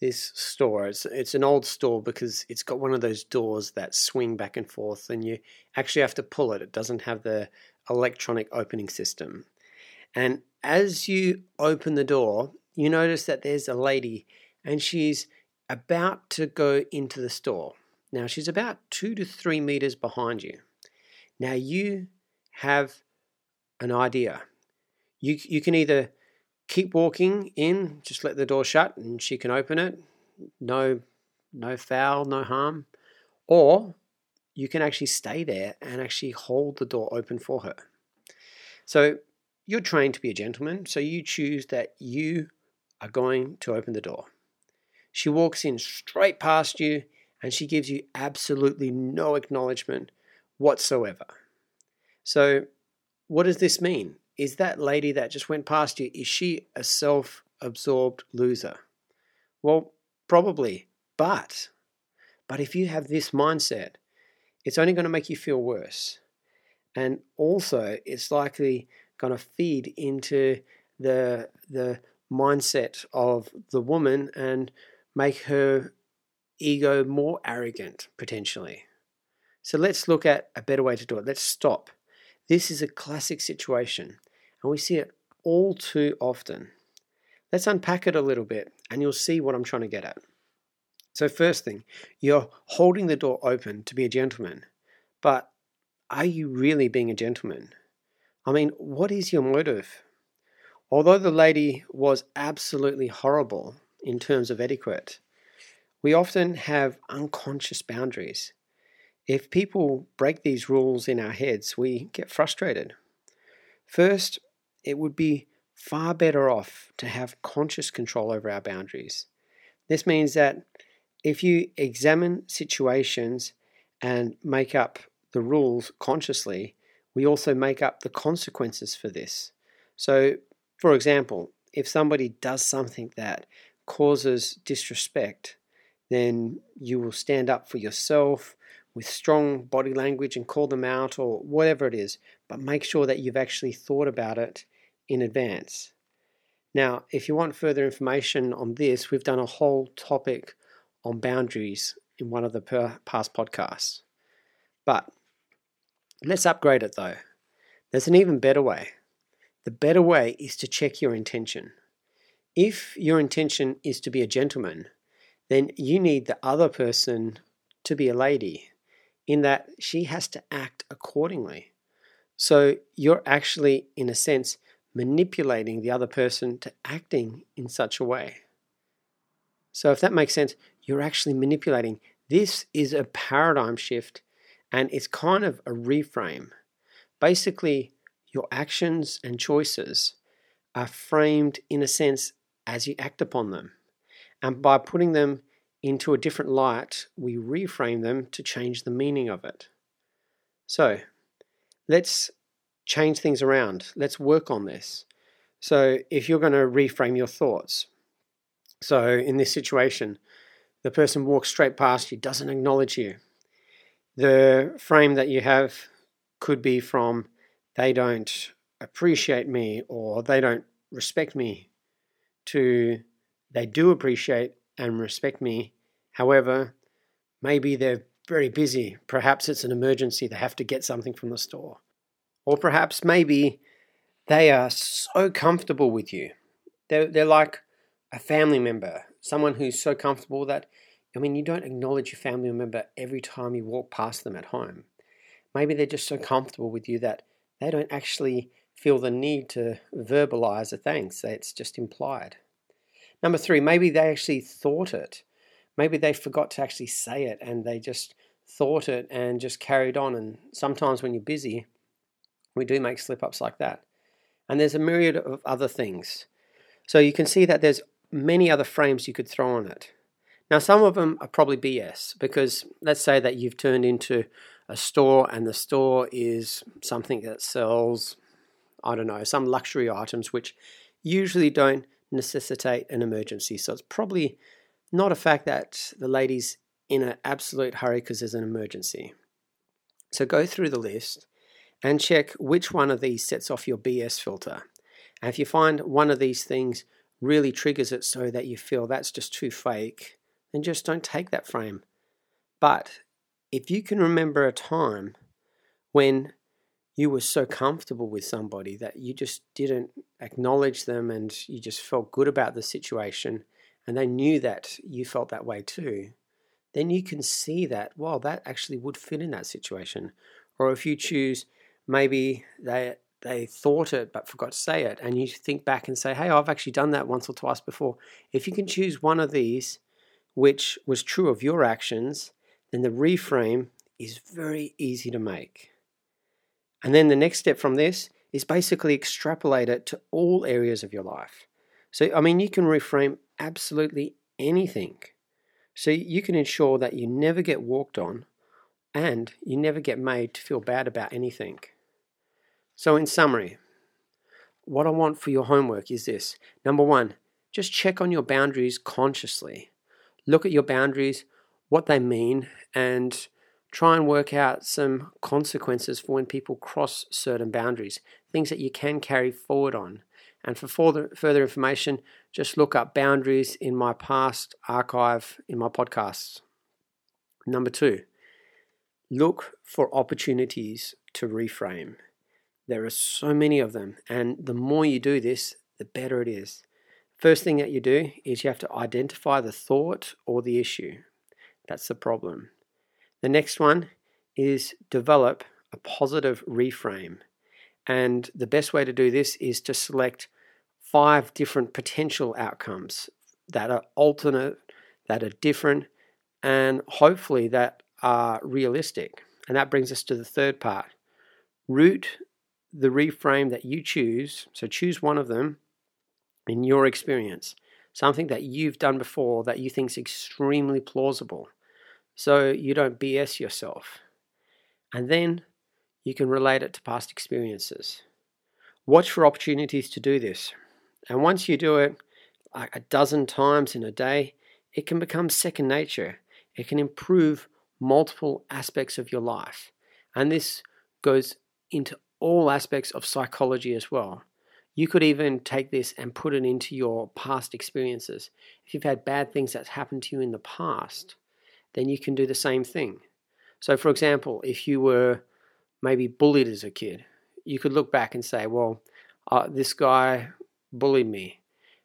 this store. It's, it's an old store because it's got one of those doors that swing back and forth, and you actually have to pull it. It doesn't have the electronic opening system. And as you open the door, you notice that there's a lady, and she's about to go into the store. Now, she's about two to three meters behind you. Now, you have an idea. You, you can either keep walking in, just let the door shut and she can open it. No no foul, no harm. Or you can actually stay there and actually hold the door open for her. So you're trained to be a gentleman, so you choose that you are going to open the door. She walks in straight past you and she gives you absolutely no acknowledgement whatsoever. So, what does this mean? Is that lady that just went past you, is she a self absorbed loser? Well, probably. But, but if you have this mindset, it's only going to make you feel worse. And also, it's likely going to feed into the, the mindset of the woman and make her ego more arrogant, potentially. So let's look at a better way to do it. Let's stop. This is a classic situation and we see it all too often. Let's unpack it a little bit and you'll see what I'm trying to get at. So, first thing, you're holding the door open to be a gentleman, but are you really being a gentleman? I mean, what is your motive? Although the lady was absolutely horrible in terms of etiquette, we often have unconscious boundaries. If people break these rules in our heads, we get frustrated. First, it would be far better off to have conscious control over our boundaries. This means that if you examine situations and make up the rules consciously, we also make up the consequences for this. So, for example, if somebody does something that causes disrespect, then you will stand up for yourself with strong body language and call them out or whatever it is, but make sure that you've actually thought about it in advance. Now, if you want further information on this, we've done a whole topic on boundaries in one of the past podcasts. But let's upgrade it though. There's an even better way. The better way is to check your intention. If your intention is to be a gentleman, then you need the other person to be a lady, in that she has to act accordingly. So you're actually, in a sense, manipulating the other person to acting in such a way. So, if that makes sense, you're actually manipulating. This is a paradigm shift and it's kind of a reframe. Basically, your actions and choices are framed in a sense as you act upon them. And by putting them into a different light, we reframe them to change the meaning of it. So, let's change things around. Let's work on this. So, if you're going to reframe your thoughts, so in this situation, the person walks straight past you, doesn't acknowledge you. The frame that you have could be from they don't appreciate me or they don't respect me to they do appreciate and respect me. However, maybe they're very busy. Perhaps it's an emergency. They have to get something from the store. Or perhaps maybe they are so comfortable with you. They're, they're like a family member, someone who's so comfortable that, I mean, you don't acknowledge your family member every time you walk past them at home. Maybe they're just so comfortable with you that they don't actually feel the need to verbalize a thanks, it's just implied. Number three, maybe they actually thought it. Maybe they forgot to actually say it and they just thought it and just carried on. And sometimes when you're busy, we do make slip ups like that. And there's a myriad of other things. So you can see that there's many other frames you could throw on it. Now, some of them are probably BS because let's say that you've turned into a store and the store is something that sells, I don't know, some luxury items which usually don't necessitate an emergency. So it's probably not a fact that the lady's in an absolute hurry because there's an emergency. So go through the list and check which one of these sets off your BS filter. And if you find one of these things really triggers it so that you feel that's just too fake, then just don't take that frame. But if you can remember a time when you were so comfortable with somebody that you just didn't acknowledge them and you just felt good about the situation and they knew that you felt that way too, then you can see that, well, that actually would fit in that situation. Or if you choose maybe they they thought it but forgot to say it and you think back and say hey i've actually done that once or twice before. If you can choose one of these which was true of your actions then the reframe is very easy to make. And then the next step from this is basically extrapolate it to all areas of your life. So i mean you can reframe absolutely anything. So you can ensure that you never get walked on and you never get made to feel bad about anything so, in summary, what I want for your homework is this number one, just check on your boundaries consciously. Look at your boundaries, what they mean, and try and work out some consequences for when people cross certain boundaries, things that you can carry forward on. And for further, information, just look up boundaries in my past archive in my podcasts. Number two, look for opportunities to reframe. There are so many of them, and the more you do this, the better it is. First thing that you do is you have to identify the thought or the issue. That's the problem. The next one is develop a positive reframe. And the best way to do this is to select five different potential outcomes that are alternate, that are different, and hopefully that are realistic. And that brings us to the third part. Root the reframe that you choose, so choose one of them in your experience, something that you've done before that you think is extremely plausible, so you don't BS yourself. And then you can relate it to past experiences. Watch for opportunities to do this. And once you do it like a dozen times in a day, it can become second nature. It can improve multiple aspects of your life. And this goes into all aspects of psychology as well. You could even take this and put it into your past experiences. If you've had bad things that happened to you in the past, then you can do the same thing. So, for example, if you were maybe bullied as a kid, you could look back and say, well, uh, this guy bullied me.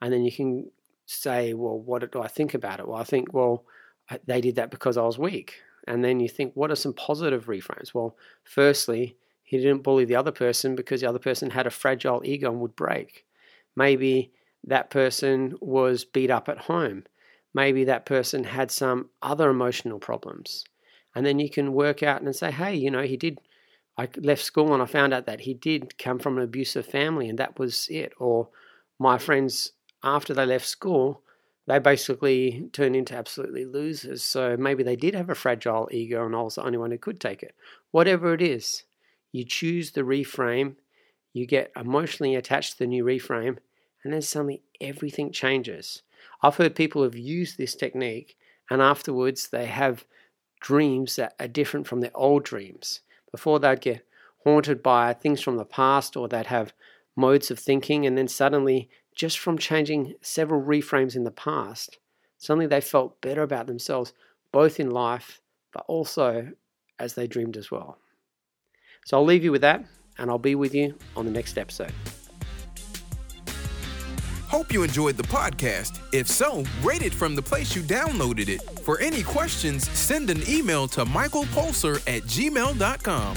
And then you can say, well, what do I think about it? Well, I think, well, they did that because I was weak. And then you think, what are some positive reframes? Well, firstly, he didn't bully the other person because the other person had a fragile ego and would break. Maybe that person was beat up at home. Maybe that person had some other emotional problems. And then you can work out and say, hey, you know, he did. I left school and I found out that he did come from an abusive family and that was it. Or my friends, after they left school, they basically turned into absolutely losers. So maybe they did have a fragile ego and I was the only one who could take it. Whatever it is, you choose the reframe, you get emotionally attached to the new reframe, and then suddenly everything changes. I've heard people have used this technique, and afterwards they have dreams that are different from their old dreams. Before they'd get haunted by things from the past, or they'd have modes of thinking, and then suddenly, just from changing several reframes in the past, suddenly they felt better about themselves, both in life, but also as they dreamed as well. So I'll leave you with that, and I'll be with you on the next episode. Hope you enjoyed the podcast. If so, rate it from the place you downloaded it. For any questions, send an email to michaelpulser at gmail.com.